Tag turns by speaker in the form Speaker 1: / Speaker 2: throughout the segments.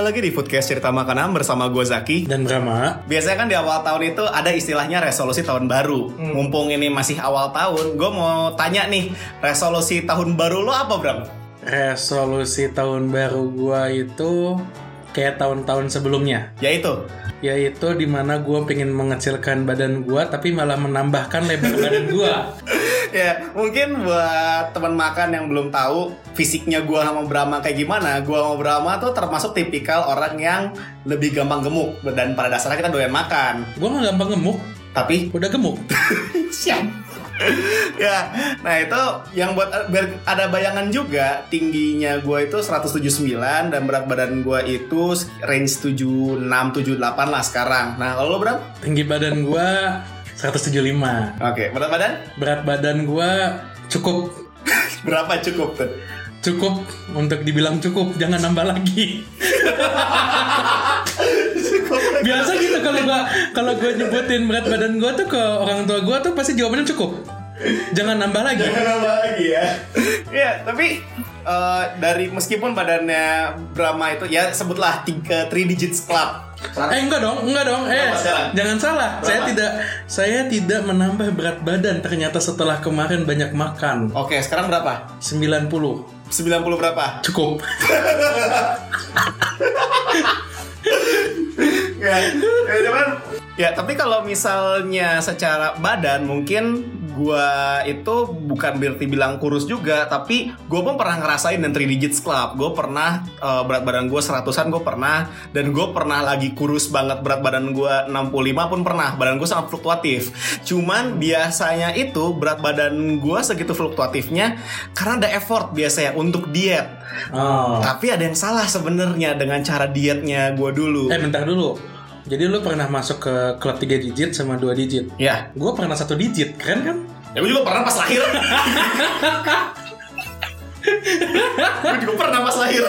Speaker 1: Kembali lagi di Foodcast Cerita Makanan bersama gue Zaki.
Speaker 2: Dan Brahma,
Speaker 1: Biasanya kan di awal tahun itu ada istilahnya resolusi tahun baru. Mumpung ini masih awal tahun, gue mau tanya nih, resolusi tahun baru lo apa, Bram?
Speaker 2: resolusi tahun baru gua itu kayak tahun-tahun sebelumnya.
Speaker 1: Yaitu,
Speaker 2: Yaitu di mana gua pengen mengecilkan badan gua, tapi malah menambahkan lebar badan gua.
Speaker 1: ya mungkin buat teman makan yang belum tahu fisiknya gue sama Brahma kayak gimana, gue sama Brahma tuh termasuk tipikal orang yang lebih gampang gemuk dan pada dasarnya kita doyan makan.
Speaker 2: Gua nggak gampang gemuk,
Speaker 1: Tapi
Speaker 2: udah gemuk.
Speaker 1: Siap. ya, nah itu yang buat ada bayangan juga tingginya gue itu 179 dan berat badan gue itu range 76 78 lah sekarang. Nah, kalau lo berapa?
Speaker 2: Tinggi badan gua 175.
Speaker 1: Oke, berat badan?
Speaker 2: Berat badan gua cukup
Speaker 1: Berapa cukup tuh?
Speaker 2: cukup untuk dibilang cukup jangan nambah lagi biasa gitu kalau gua kalau gua nyebutin berat badan gua tuh ke orang tua gua tuh pasti jawabannya cukup jangan nambah lagi
Speaker 1: Jangan nambah lagi ya. Iya, tapi eh, dari meskipun badannya Brahma itu ya sebutlah tiga three digits club.
Speaker 2: eh enggak dong enggak dong eh
Speaker 1: Berapa sekarang?
Speaker 2: jangan salah saya tidak saya tidak menambah berat badan ternyata setelah kemarin banyak makan
Speaker 1: Oke, sekarang berapa?
Speaker 2: 90
Speaker 1: 90 berapa?
Speaker 2: cukup
Speaker 1: ya, ya, cuman ya tapi kalau misalnya secara badan mungkin gua itu bukan berarti bilang kurus juga tapi gua pun pernah ngerasain dan 3 digits club. Gue pernah eh, berat badan gue seratusan gue pernah dan gue pernah lagi kurus banget berat badan gue 65 pun pernah. Badan gue sangat fluktuatif. Cuman biasanya itu berat badan gue segitu fluktuatifnya karena ada effort biasanya untuk diet.
Speaker 2: Oh.
Speaker 1: Tapi ada yang salah sebenarnya dengan cara dietnya gue dulu.
Speaker 2: Eh bentar dulu jadi lu pernah masuk ke klub 3 digit sama 2 digit
Speaker 1: ya
Speaker 2: gue pernah satu digit keren kan
Speaker 1: Ya gue juga pernah pas lahir. gue juga pernah pas lahir.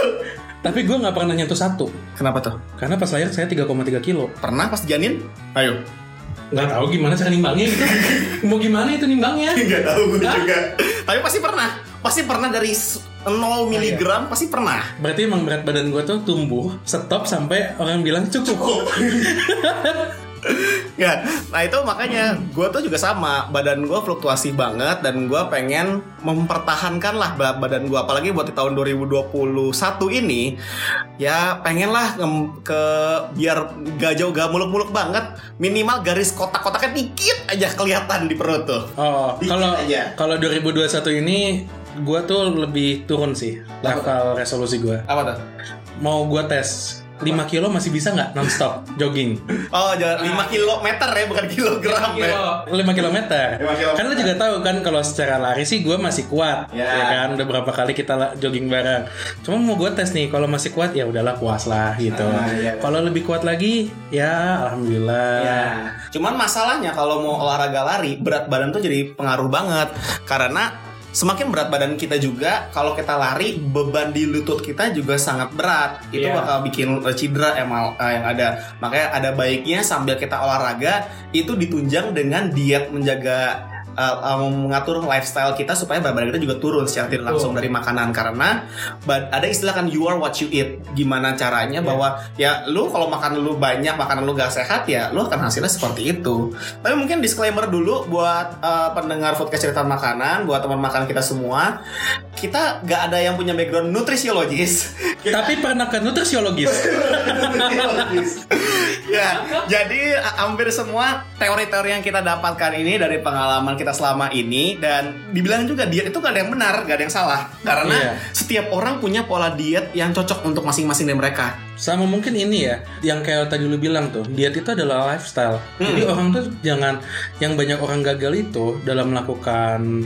Speaker 2: Tapi gue nggak pernah nyentuh satu.
Speaker 1: Kenapa tuh?
Speaker 2: Karena pas lahir saya 3,3 kilo.
Speaker 1: Pernah pas janin? Ayo.
Speaker 2: Nggak tahu gimana cara nimbangnya gitu. Mau gimana itu nimbangnya?
Speaker 1: Gak tahu gue juga. Tapi pasti pernah. Pasti pernah dari s- 0 miligram pasti pernah.
Speaker 2: Berarti emang berat badan gue tuh tumbuh stop sampai orang bilang cukup.
Speaker 1: ya, nah itu makanya gue tuh juga sama. Badan gue fluktuasi banget dan gue pengen mempertahankan lah berat badan gue apalagi buat di tahun 2021 ini ya pengen lah ngem- ke biar gak jauh gak muluk-muluk banget. Minimal garis kotak-kotaknya dikit aja kelihatan di perut tuh.
Speaker 2: Oh, kalau kalau 2021 ini gue tuh lebih turun sih level resolusi gue.
Speaker 1: apa tuh?
Speaker 2: Mau gue tes 5 kilo masih bisa nggak nonstop jogging?
Speaker 1: Oh, jangan 5 kilometer ya, bukan kilogram ya.
Speaker 2: 5 kilometer.
Speaker 1: Lima kilometer.
Speaker 2: Kan lu juga tahu kan kalau secara lari sih gue masih kuat,
Speaker 1: Ya.
Speaker 2: ya. kan? Udah berapa kali kita jogging bareng. Cuma mau gue tes nih, kalau masih kuat ya udahlah puas lah gitu.
Speaker 1: Ah, iya, iya.
Speaker 2: Kalau lebih kuat lagi, ya alhamdulillah.
Speaker 1: Ya. Cuman masalahnya kalau mau olahraga lari, berat badan tuh jadi pengaruh banget karena semakin berat badan kita juga kalau kita lari beban di lutut kita juga sangat berat itu
Speaker 2: Iya.
Speaker 1: bakal bikin eh, cedera emal eh, yang ada makanya ada baiknya sambil kita olahraga itu ditunjang dengan diet menjaga eh, eh, mengatur lifestyle kita supaya berat badan kita juga turun secara tidak langsung dari makanan. Karena ba- ada istilah kan you are what you eat. Gimana caranya bahwa ya lu kalau makan lu banyak makanan lu gak sehat ya lu akan hasilnya seperti itu. Tapi mungkin disclaimer dulu buat eh, pendengar podcast cerita makanan buat teman makan kita semua. Kita gak ada yang punya background nutrisiologis.
Speaker 2: Tapi pernah ke nutrisiologis?
Speaker 1: ya jadi hampir semua teori-teori yang kita dapatkan ini dari pengalaman kita selama ini dan dibilang juga diet itu gak ada yang benar, gak ada yang salah. Karena
Speaker 2: Iya.
Speaker 1: setiap orang punya pola diet yang cocok untuk masing-masing dari mereka.
Speaker 2: Sama mungkin ini ya, yang kayak tadi lu bilang tuh, diet itu adalah lifestyle. Jadi orang tuh jangan, yang banyak orang gagal itu dalam melakukan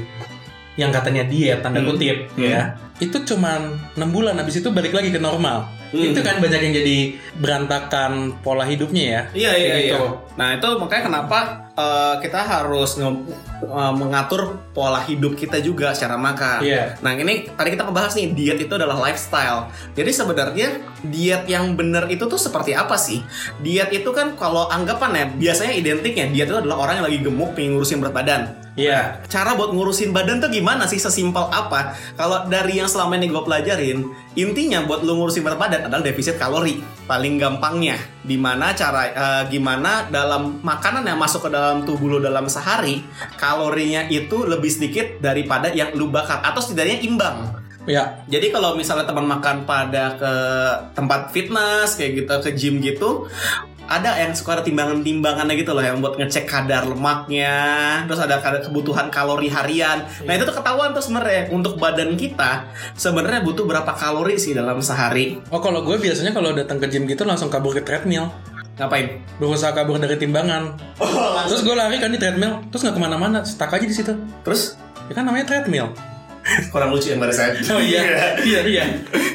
Speaker 2: yang katanya diet tanda
Speaker 1: Hmm.
Speaker 2: kutip
Speaker 1: Hmm.
Speaker 2: ya, itu cuman 6 bulan habis itu balik lagi ke normal.
Speaker 1: Hmm.
Speaker 2: Itu kan banyak yang jadi berantakan pola hidupnya ya.
Speaker 1: Iya iya iya.
Speaker 2: gitu.
Speaker 1: Nah itu makanya kenapa uh, kita harus uh, mengatur pola hidup kita juga secara makan.
Speaker 2: Iya.
Speaker 1: Nah ini tadi kita ngebahas nih diet itu adalah lifestyle. Jadi sebenarnya diet yang benar itu tuh seperti apa sih? Diet itu kan kalau anggapannya biasanya identiknya diet itu adalah orang yang lagi gemuk pengen ngurusin berat badan.
Speaker 2: Iya.
Speaker 1: Cara buat ngurusin badan tuh gimana sih? Sesimpel apa? Kalau dari yang selama ini gue pelajarin, intinya buat lu ngurusin berat badan adalah defisit kalori. Paling gampangnya, di mana cara eh, gimana dalam makanan yang masuk ke dalam tubuh lu dalam sehari, kalorinya itu lebih sedikit daripada yang lu bakar atau setidaknya imbang.
Speaker 2: Ya.
Speaker 1: Jadi kalau misalnya teman makan pada ke tempat fitness kayak gitu ke gym gitu ada yang suka ada timbangan-timbangannya gitu loh yang buat ngecek kadar lemaknya, terus ada kadar kebutuhan kalori harian. Nah itu tuh ketahuan tuh sebenarnya untuk badan kita sebenarnya butuh berapa kalori sih dalam sehari.
Speaker 2: Oh kalau gue biasanya kalau datang ke gym gitu langsung kabur ke treadmill.
Speaker 1: Ngapain?
Speaker 2: Berusaha kabur dari timbangan. Terus gue lari kan di treadmill, terus nggak ke mana-mana, stuck aja di situ.
Speaker 1: Terus
Speaker 2: Ya kan namanya treadmill.
Speaker 1: Kurang lucu yang barusan.
Speaker 2: Oh iya, iya, iya.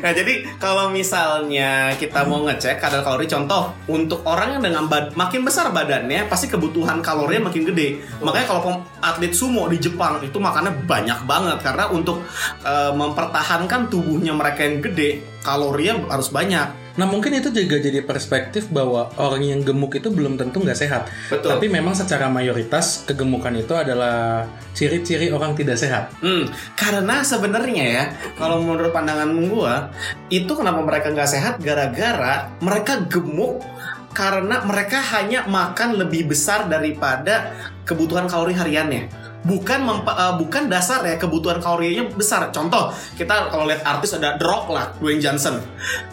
Speaker 1: Nah jadi kalau misalnya kita mau ngecek kadar kalori contoh untuk orang yang dengan bad- makin besar badannya pasti kebutuhan kalorinya makin gede. Makanya kalau atlet sumo di Jepang itu makannya banyak banget karena untuk eh, mempertahankan tubuhnya mereka yang gede kalorinya harus banyak.
Speaker 2: Nah mungkin itu juga jadi perspektif bahwa orang yang gemuk itu belum tentu nggak sehat.
Speaker 1: Betul.
Speaker 2: Tapi memang secara mayoritas kegemukan itu adalah ciri-ciri orang tidak sehat.
Speaker 1: Hmm, karena sebenarnya ya, kalau menurut pandangan gua, itu kenapa mereka nggak sehat gara-gara mereka gemuk karena mereka hanya makan lebih besar daripada kebutuhan kalori hariannya. Bukan mempa- eh, bukan dasar ya kebutuhan kalorinya besar. Contoh, kita kalau lihat artis ada The Rock lah, Dwayne Johnson.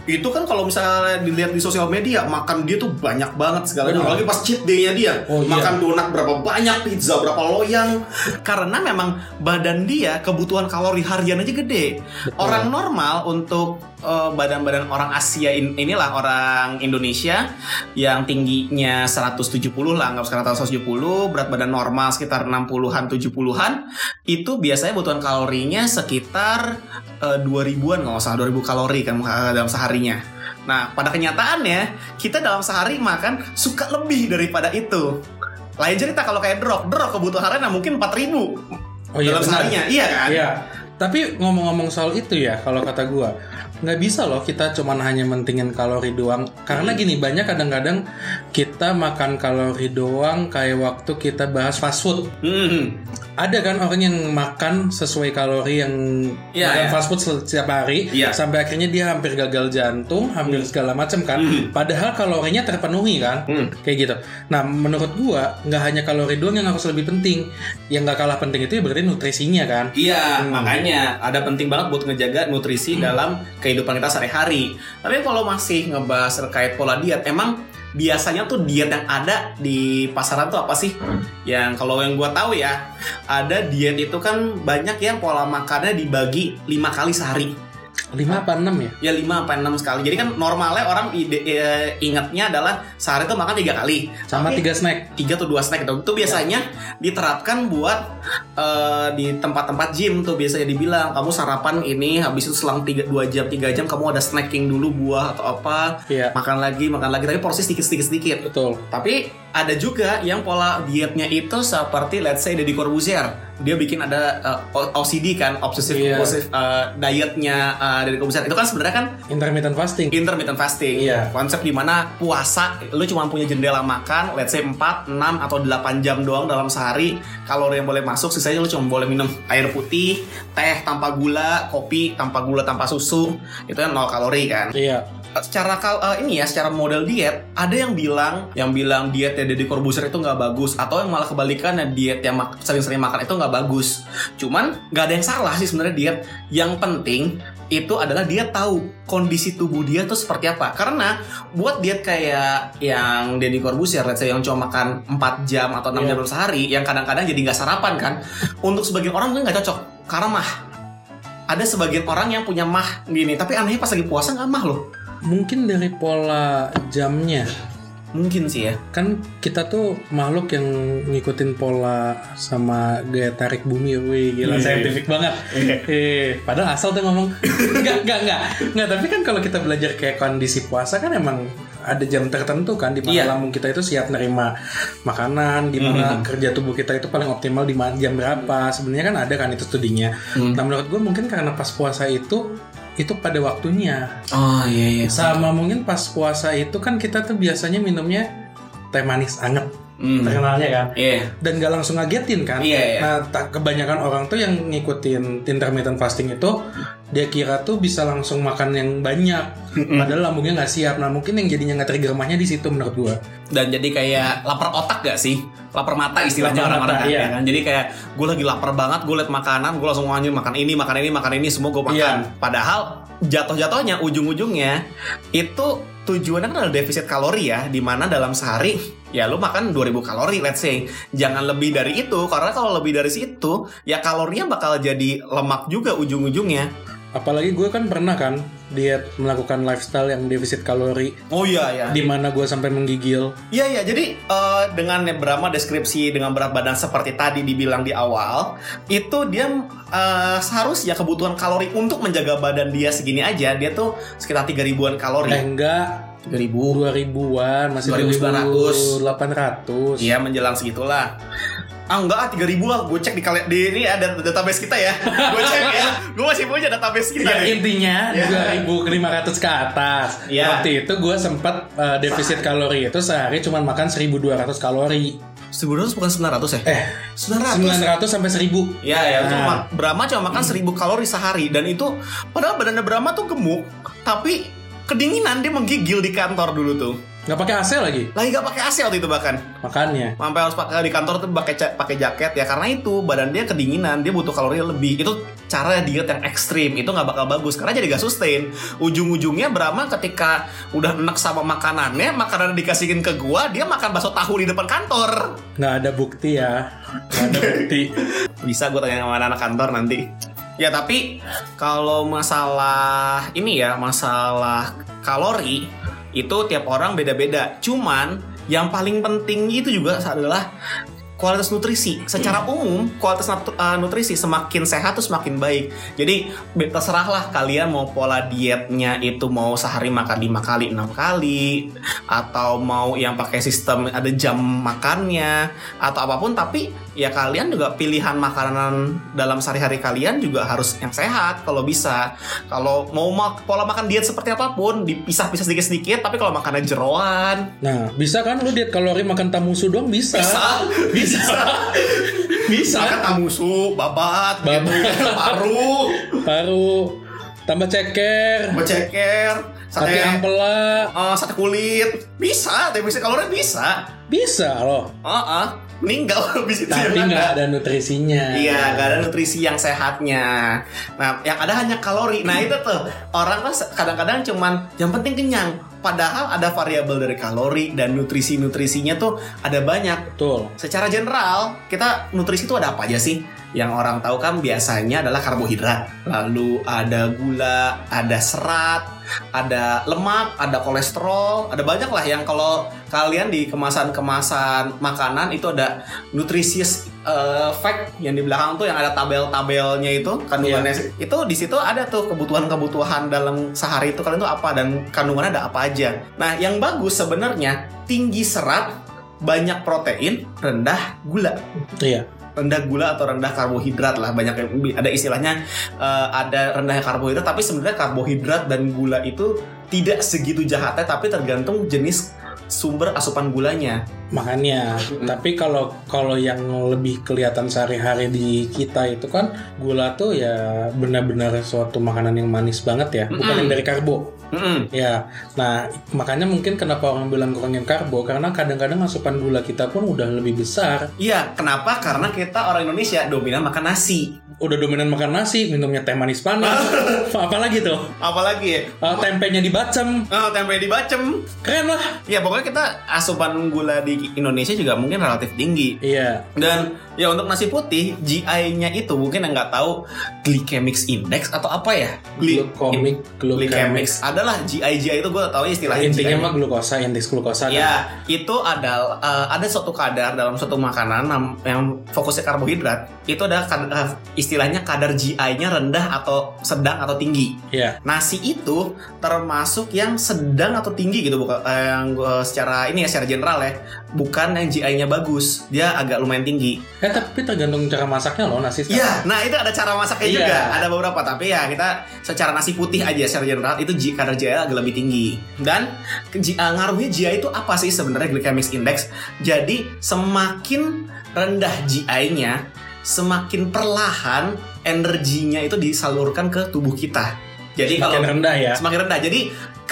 Speaker 1: Itu kan kalau misalnya dilihat di sosial media, makan dia tuh banyak banget segalanya.
Speaker 2: Benar.
Speaker 1: Apalagi pas cheat day-nya dia.
Speaker 2: Oh, iya.
Speaker 1: makan donat berapa banyak, pizza berapa loyang. Karena memang badan dia kebutuhan kalori harian aja gede. Orang normal untuk eh, badan-badan orang Asia in- inilah orang Indonesia yang tingginya 170 lah, anggap sekarang 170, berat badan normal sekitar 60-an 70-an, itu biasanya kebutuhan kalorinya sekitar eh, 2000-an kalau nggak salah 2000 kalori kan eh, dalam seharinya. Nah, pada kenyataannya kita dalam sehari makan suka lebih daripada itu. Lain cerita kalau kayak drop, drop kebutuhan harian mungkin 4000
Speaker 2: Oh iya
Speaker 1: dalam
Speaker 2: benar.
Speaker 1: seharinya, iya kan?
Speaker 2: Iya. Tapi ngomong-ngomong soal itu ya, kalau kata gua nggak bisa loh kita cuman hanya mentingin kalori doang. Karena gini banyak kadang-kadang kita makan kalori doang kayak waktu kita bahas fast food.
Speaker 1: Hmm.
Speaker 2: Ada kan orang yang makan sesuai kalori yang
Speaker 1: Iya,
Speaker 2: makan
Speaker 1: iya.
Speaker 2: fast food setiap hari
Speaker 1: Iya.
Speaker 2: sampai akhirnya dia hampir gagal jantung, hampir segala macam kan.
Speaker 1: Hmm.
Speaker 2: Padahal kalorinya terpenuhi kan.
Speaker 1: Hmm.
Speaker 2: Kayak gitu. Nah, menurut gua nggak hanya kalori doang yang harus lebih penting. Yang nggak kalah penting itu ya berarti nutrisinya kan.
Speaker 1: Iya,
Speaker 2: Hmm.
Speaker 1: makanya ada penting banget buat ngejaga nutrisi dalam kehidupan kita sehari-hari. Tapi kalau masih ngebahas terkait pola diet, emang biasanya tuh diet yang ada di pasaran tuh apa sih? Yang kalau yang gua tahu ya, ada diet itu kan banyak yang pola makannya dibagi lima kali sehari.
Speaker 2: 5 apa 6 ya?
Speaker 1: Ya 5 sampai 6 sekali. Jadi kan normalnya orang ide, eh, ingatnya adalah sehari tuh makan tiga kali.
Speaker 2: Sama tiga snack.
Speaker 1: tiga atau dua snack itu itu biasanya diterapkan buat eh, di tempat-tempat gym tuh biasanya dibilang kamu sarapan ini habis itu selang 3 2 jam 3 jam kamu ada snacking dulu buah atau apa
Speaker 2: Iya.
Speaker 1: makan lagi makan lagi tapi porsi sedikit sedikit sedikit
Speaker 2: Betul.
Speaker 1: tapi ada juga yang pola dietnya itu seperti let's say Deddy Corbuzier dia bikin ada eh, O- OCD kan obsessive
Speaker 2: Iya.
Speaker 1: compulsive eh, dietnya eh, Deddy Corbuzier itu kan sebenarnya kan
Speaker 2: Intermittent fasting.
Speaker 1: intermittent fasting.
Speaker 2: Iya.
Speaker 1: Konsep di mana puasa lu cuma punya jendela makan, let's say 4, 6 atau 8 jam doang dalam sehari. Kalori yang boleh masuk sisanya lu cuma boleh minum air putih, teh tanpa gula, kopi tanpa gula tanpa susu. Itu kan 0 kalori kan.
Speaker 2: Iya.
Speaker 1: Secara kal eh, ini ya, secara model diet, ada yang bilang yang bilang diet ya Deddy Corbuzier itu nggak bagus atau yang malah kebalikannya diet yang mak- sering-sering makan itu nggak bagus. Cuman nggak ada yang salah sih sebenarnya diet. Yang penting itu adalah dia tahu kondisi tubuh dia tuh seperti apa. Karena buat diet kayak yang Deddy Corbuzier, let's say yang cuma makan 4 jam atau 6
Speaker 2: Iya.
Speaker 1: jam sehari, yang kadang-kadang jadi nggak sarapan kan. Untuk sebagian orang mungkin nggak cocok karena mah. Ada sebagian orang yang punya mah gini, tapi anehnya pas lagi puasa nggak mah loh.
Speaker 2: Mungkin dari pola jamnya.
Speaker 1: Mungkin sih ya.
Speaker 2: Kan kita tuh makhluk yang ngikutin pola sama gaya tarik bumi. Wih, gila
Speaker 1: Iya.
Speaker 2: saintifik banget. Eh, padahal asal tuh ngomong enggak, enggak, enggak. Enggak, tapi kan kalau kita belajar kayak kondisi puasa kan emang ada jam tertentu kan di mana
Speaker 1: Iya.
Speaker 2: lambung kita itu siap nerima makanan, di mana
Speaker 1: Mhm.
Speaker 2: kerja tubuh kita itu paling optimal di jam berapa. Sebenarnya kan ada kan itu studinya.
Speaker 1: Hmm.
Speaker 2: Nah, menurut gue mungkin karena pas puasa itu itu pada waktunya.
Speaker 1: Oh iya iya.
Speaker 2: Sama mungkin pas puasa itu kan kita tuh biasanya minumnya teh manis anget
Speaker 1: Hmm.
Speaker 2: terkenalnya kan
Speaker 1: Iya.
Speaker 2: dan gak langsung ngagetin kan
Speaker 1: Iya, iya.
Speaker 2: nah tak kebanyakan orang tuh yang ngikutin intermittent fasting itu dia kira tuh bisa langsung makan yang banyak padahal lambungnya nggak siap nah mungkin yang jadinya nggak trigger mahnya di situ menurut gua
Speaker 1: dan jadi kayak lapar otak gak sih? Lapar mata istilahnya orang-orang kan,
Speaker 2: iya.
Speaker 1: ya kan? Jadi kayak gue lagi lapar banget, gue liat makanan, gue langsung anjir makan ini, makan ini, makan ini, semua gue makan.
Speaker 2: Iya.
Speaker 1: Padahal jatuh-jatuhnya ujung-ujungnya itu tujuannya kan adalah defisit kalori ya, di mana dalam sehari ya lu makan 2000 kalori let's say. Jangan lebih dari itu karena kalau lebih dari situ ya kalorinya bakal jadi lemak juga ujung-ujungnya.
Speaker 2: Apalagi gue kan pernah kan diet melakukan lifestyle yang defisit kalori
Speaker 1: Oh iya ya.
Speaker 2: di mana gue sampai menggigil
Speaker 1: Iya iya jadi eh, dengan Brahma deskripsi dengan berat badan seperti tadi dibilang di awal itu dia eh, seharusnya kebutuhan kalori untuk menjaga badan dia segini aja dia tuh sekitar 3 ribuan kalori.
Speaker 2: eh enggak
Speaker 1: 3000
Speaker 2: dua ribuan masih
Speaker 1: 2900.
Speaker 2: 2800
Speaker 1: Iya menjelang segitulah. Ah enggak ah 3000 lah gue cek di kali di ini ada database kita ya. gue cek ya. Gue masih punya database kita.
Speaker 2: Ya, intinya
Speaker 1: Ya.
Speaker 2: 2500 ke atas.
Speaker 1: Ya.
Speaker 2: Waktu itu gue sempat uh, defisit kalori itu sehari cuma makan 1200 kalori.
Speaker 1: 1200 bukan 900 ya?
Speaker 2: Eh,
Speaker 1: 900.
Speaker 2: 900 sampai 1000.
Speaker 1: Ya ya, itu
Speaker 2: Nah.
Speaker 1: ma- Brahma cuma makan 1000 kalori sehari dan itu padahal badannya Brahma tuh gemuk, tapi kedinginan dia menggigil di kantor dulu tuh.
Speaker 2: Nggak pakai AC lagi
Speaker 1: Lagi gak pakai AC waktu itu bahkan.
Speaker 2: makannya.
Speaker 1: Sampai harus pakai di kantor tuh pakai pakai jaket ya karena itu badan dia kedinginan, dia butuh kalori lebih. Itu cara diet yang ekstrim, itu nggak bakal bagus karena jadi gak sustain. Ujung-ujungnya Brahma ketika udah enak sama makanannya, makanan dikasihin ke gua, dia makan bakso tahu di depan kantor.
Speaker 2: Nggak ada bukti ya. Nggak ada bukti.
Speaker 1: Bisa gue tanya sama anak kantor nanti. Ya tapi kalau masalah ini ya masalah kalori itu tiap orang beda-beda. Cuman yang paling penting itu juga adalah kualitas nutrisi. Secara umum kualitas uh, nutrisi semakin sehat tuh semakin baik. Jadi terserahlah kalian mau pola dietnya itu mau sehari makan lima kali enam kali atau mau yang pakai sistem ada jam makannya atau apa pun tapi ya kalian juga pilihan makanan dalam sehari-hari kalian juga harus yang sehat kalau bisa. Kalau mau mak- pola makan diet seperti apa pun dipisah-pisah sedikit-sedikit tapi kalau makannya jeroan.
Speaker 2: Nah, bisa kan lu diet kalori makan tamusu doang? Bisa.
Speaker 1: bisa. Bisa.
Speaker 2: Bisa.
Speaker 1: makan tamusu babat
Speaker 2: Babat.
Speaker 1: gitu, paru.
Speaker 2: Baru tambah ceker,
Speaker 1: beceker
Speaker 2: sate
Speaker 1: sate
Speaker 2: ampela,
Speaker 1: eh, sate kulit bisa defisit kalori bisa
Speaker 2: bisa loh.
Speaker 1: Heeh, meninggal habis itu
Speaker 2: Tapi
Speaker 1: yang
Speaker 2: nggak
Speaker 1: ada.
Speaker 2: nutrisinya.
Speaker 1: Iya, gak ada nutrisi yang sehatnya. Nah, yang ada hanya kalori. Nah, itu tuh orang kan kadang-kadang cuman yang penting kenyang. Padahal ada variabel dari kalori dan nutrisi-nutrisinya tuh ada banyak.
Speaker 2: Betul.
Speaker 1: Secara general, kita nutrisi itu ada apa aja sih? Yang orang tahu kan biasanya adalah karbohidrat. Lalu ada gula, ada serat, ada lemak, ada kolesterol, ada banyak lah yang kalau kalian di kemasan-kemasan makanan itu ada nutrisius eh, fact yang di belakang tuh yang ada tabel-tabelnya itu kandungannya itu di situ ada tuh kebutuhan-kebutuhan dalam sehari itu kalian tuh apa dan kandungannya ada apa aja. Nah, yang bagus sebenarnya tinggi serat, banyak protein, rendah gula
Speaker 2: Iya.
Speaker 1: Rendah gula atau rendah karbohidrat lah banyak yang ada istilahnya eh, ada rendah karbohidrat tapi sebenarnya karbohidrat dan gula itu tidak segitu jahatnya tapi tergantung jenis sumber asupan gulanya
Speaker 2: Makanya, tapi kalau kalau yang lebih kelihatan sehari-hari di kita itu kan gula tuh ya benar-benar suatu makanan yang manis banget ya, bukan
Speaker 1: Mm-mm.
Speaker 2: yang dari karbo.
Speaker 1: Mm-mm.
Speaker 2: Ya, nah makanya mungkin kenapa orang bilang kurangin karbo karena kadang-kadang asupan gula kita pun udah lebih besar.
Speaker 1: Iya, kenapa? Karena kita orang Indonesia dominan makan nasi.
Speaker 2: udah dominan makan nasi, minumnya teh manis panas. Apalagi tuh?
Speaker 1: Apalagi ya?
Speaker 2: Eh, tempenya dibacem.
Speaker 1: Oh, tempe dibacem.
Speaker 2: Keren lah.
Speaker 1: Ya pokoknya kita asupan gula di Indonesia juga mungkin relatif tinggi.
Speaker 2: Iya.
Speaker 1: Dan ya untuk nasi putih GI-nya itu mungkin yang nggak tahu glycemic index atau apa ya? Gli- glycemic.
Speaker 2: glucemic.
Speaker 1: Adalah GI GI itu gue tahu istilahnya.
Speaker 2: Intinya mah glukosa, indeks glukosa. kan?
Speaker 1: Ya, itu adalah eh, ada suatu kadar dalam suatu makanan yang fokusnya karbohidrat. Itu ada kad- eh, istilahnya kadar GI-nya rendah atau sedang atau tinggi.
Speaker 2: Iya.
Speaker 1: Nasi itu termasuk yang sedang atau tinggi gitu bukan eh, yang eh, secara ini ya secara general ya. Bukan yang GI-nya bagus. Dia agak lumayan tinggi.
Speaker 2: Eh tapi tergantung cara masaknya loh nasi sekarang.
Speaker 1: Iya, nah itu ada cara masaknya
Speaker 2: Iya.
Speaker 1: juga. Ada beberapa tapi ya kita secara nasi putih aja secara general itu G- kadar GI agak lebih tinggi. Dan uh, ngaruhnya GI itu apa sih sebenarnya glycemic index? Jadi semakin rendah GI-nya, semakin perlahan energinya itu disalurkan ke tubuh kita. Jadi
Speaker 2: Makin
Speaker 1: kalau
Speaker 2: rendah ya.
Speaker 1: semakin rendah. Jadi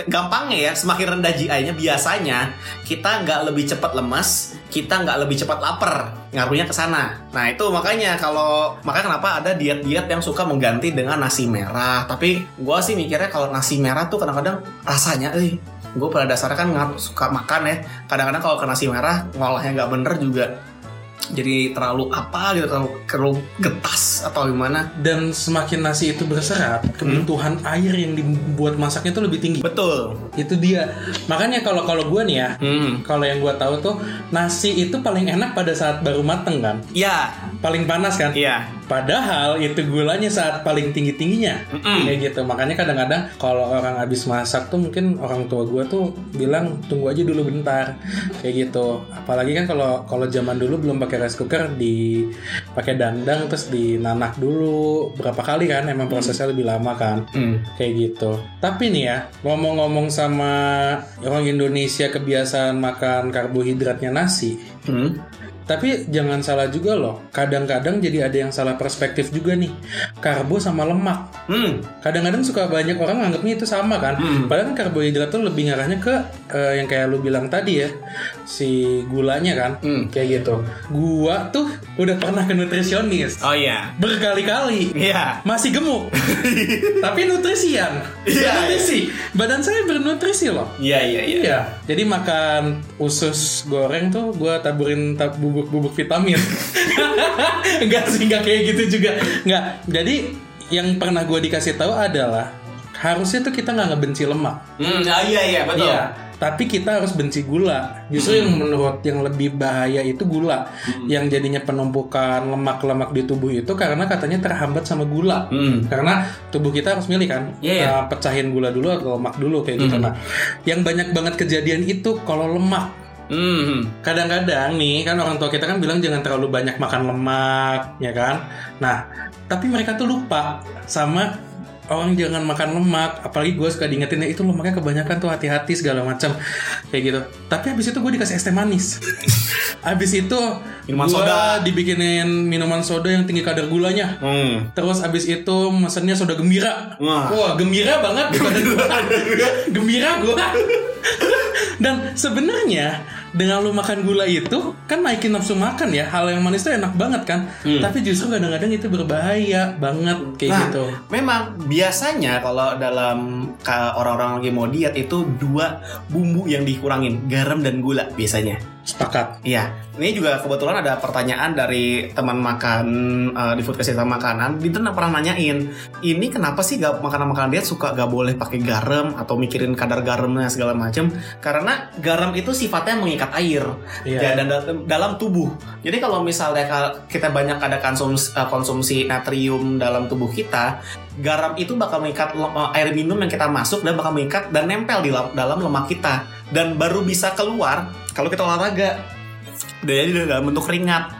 Speaker 1: gampangnya ya, semakin rendah GI-nya biasanya kita nggak lebih cepat lemas, kita nggak lebih cepat lapar. Ngaruhnya ke sana. Nah itu makanya kalau makanya kenapa ada diet-diet yang suka mengganti dengan nasi merah. Tapi gua sih mikirnya kalau nasi merah tuh kadang-kadang rasanya, eh gue pada dasarnya kan suka makan ya. Kadang-kadang kalau ke nasi merah ngolahnya nggak bener juga jadi terlalu apa gitu terlalu, terlalu getas atau gimana
Speaker 2: Dan semakin nasi itu berserat,
Speaker 1: Hmm.
Speaker 2: kebutuhan air yang dibuat masaknya itu lebih tinggi.
Speaker 1: betul
Speaker 2: Itu dia. Makanya kalau kalau gue nih ya,
Speaker 1: hmm.
Speaker 2: kalau yang gue tahu tuh nasi itu paling enak pada saat baru mateng kan,
Speaker 1: ya
Speaker 2: paling panas kan.
Speaker 1: iya
Speaker 2: Padahal itu gulanya saat paling tinggi tingginya,
Speaker 1: Mm-mm.
Speaker 2: kayak gitu. Makanya kadang-kadang kalau orang habis masak tuh mungkin orang tua gue tuh bilang tunggu aja dulu bentar, kayak gitu. Apalagi kan kalau kalau zaman dulu belum pakai rice cooker, di pakai dandang terus dinanak dulu berapa kali kan, emang prosesnya lebih lama kan
Speaker 1: Hmm.
Speaker 2: kayak gitu. Tapi nih ya, ngomong-ngomong sama orang Indonesia kebiasaan makan karbohidratnya nasi,
Speaker 1: Hmm.
Speaker 2: Tapi jangan salah juga loh. Kadang-kadang jadi ada yang salah perspektif juga nih. Karbo sama lemak.
Speaker 1: Hmm.
Speaker 2: Kadang-kadang suka banyak orang nganggapnya itu sama kan.
Speaker 1: Hmm.
Speaker 2: Padahal kan karbohidrat tuh lebih ngarahnya ke eh, yang kayak lu bilang tadi ya, si gulanya kan.
Speaker 1: Hmm.
Speaker 2: Kayak gitu. Gua tuh udah pernah ke nutrisionis
Speaker 1: Oh iya.
Speaker 2: berkali-kali.
Speaker 1: Iya.
Speaker 2: Masih gemuk. Tapi nutrisian.
Speaker 1: Iya,
Speaker 2: Nutrisi. Badan saya bernutrisi loh.
Speaker 1: Iya iya iya.
Speaker 2: Iya, jadi makan usus goreng tuh gue taburin tab bubuk-bubuk vitamin. enggak sih, enggak kayak gitu juga. Enggak. Jadi yang pernah gue dikasih tahu adalah harusnya tuh kita nggak ngebenci lemak.
Speaker 1: Hmm. Ah, iya iya betul.
Speaker 2: Iya. Tapi kita harus benci gula. Justru yang menurut yang lebih bahaya itu gula. Yang jadinya penumpukan lemak-lemak di tubuh itu karena katanya terhambat sama gula.
Speaker 1: Hmm.
Speaker 2: Karena tubuh kita harus milih kan,
Speaker 1: Iya, iya.
Speaker 2: uh, pecahin gula dulu atau lemak dulu kayak gitu.
Speaker 1: Hmm.
Speaker 2: Nah, yang banyak banget kejadian itu kalau lemak.
Speaker 1: Hmm.
Speaker 2: Kadang-kadang nih kan orang tua kita kan bilang jangan terlalu banyak makan lemak, ya kan? Nah, tapi mereka tuh lupa sama orang jangan makan lemak. Apalagi gue suka diingetin "Ya, itu lemaknya kebanyakan tuh hati-hati segala macam kayak gitu. Tapi habis itu gue dikasih es teh manis. habis itu
Speaker 1: Minuman
Speaker 2: gua
Speaker 1: soda.
Speaker 2: dibikinin minuman soda yang tinggi kadar gulanya.
Speaker 1: Hmm.
Speaker 2: Terus abis itu mesennya soda gembira.
Speaker 1: Wah.
Speaker 2: Wah, gembira banget gembira gua. Dan sebenarnya dengan lu makan gula itu kan naikin nafsu makan ya. Hal yang manis itu enak banget kan.
Speaker 1: Hmm.
Speaker 2: Tapi justru kadang-kadang itu berbahaya banget kayak
Speaker 1: Nah,
Speaker 2: gitu.
Speaker 1: memang biasanya kalau dalam orang-orang lagi mau diet itu dua bumbu yang dikurangin, garam dan gula biasanya.
Speaker 2: Sepakat.
Speaker 1: Iya, ini juga kebetulan ada pertanyaan dari teman makan eh, di food kesehatan makanan. Dia tuh pernah nanyain, ini kenapa sih gak makanan-makanan diet suka gak boleh pakai garam atau mikirin kadar garamnya segala macam? Karena garam itu sifatnya mengikat air ya, dan da- dalam tubuh. Jadi kalau misalnya kita banyak ada konsumsi, eh, konsumsi natrium dalam tubuh kita, garam itu bakal mengikat eh, air minum yang kita masuk dan bakal mengikat dan nempel di lam- dalam lemak kita dan baru bisa keluar kalau kita olahraga. Dan jadi dalam bentuk keringat.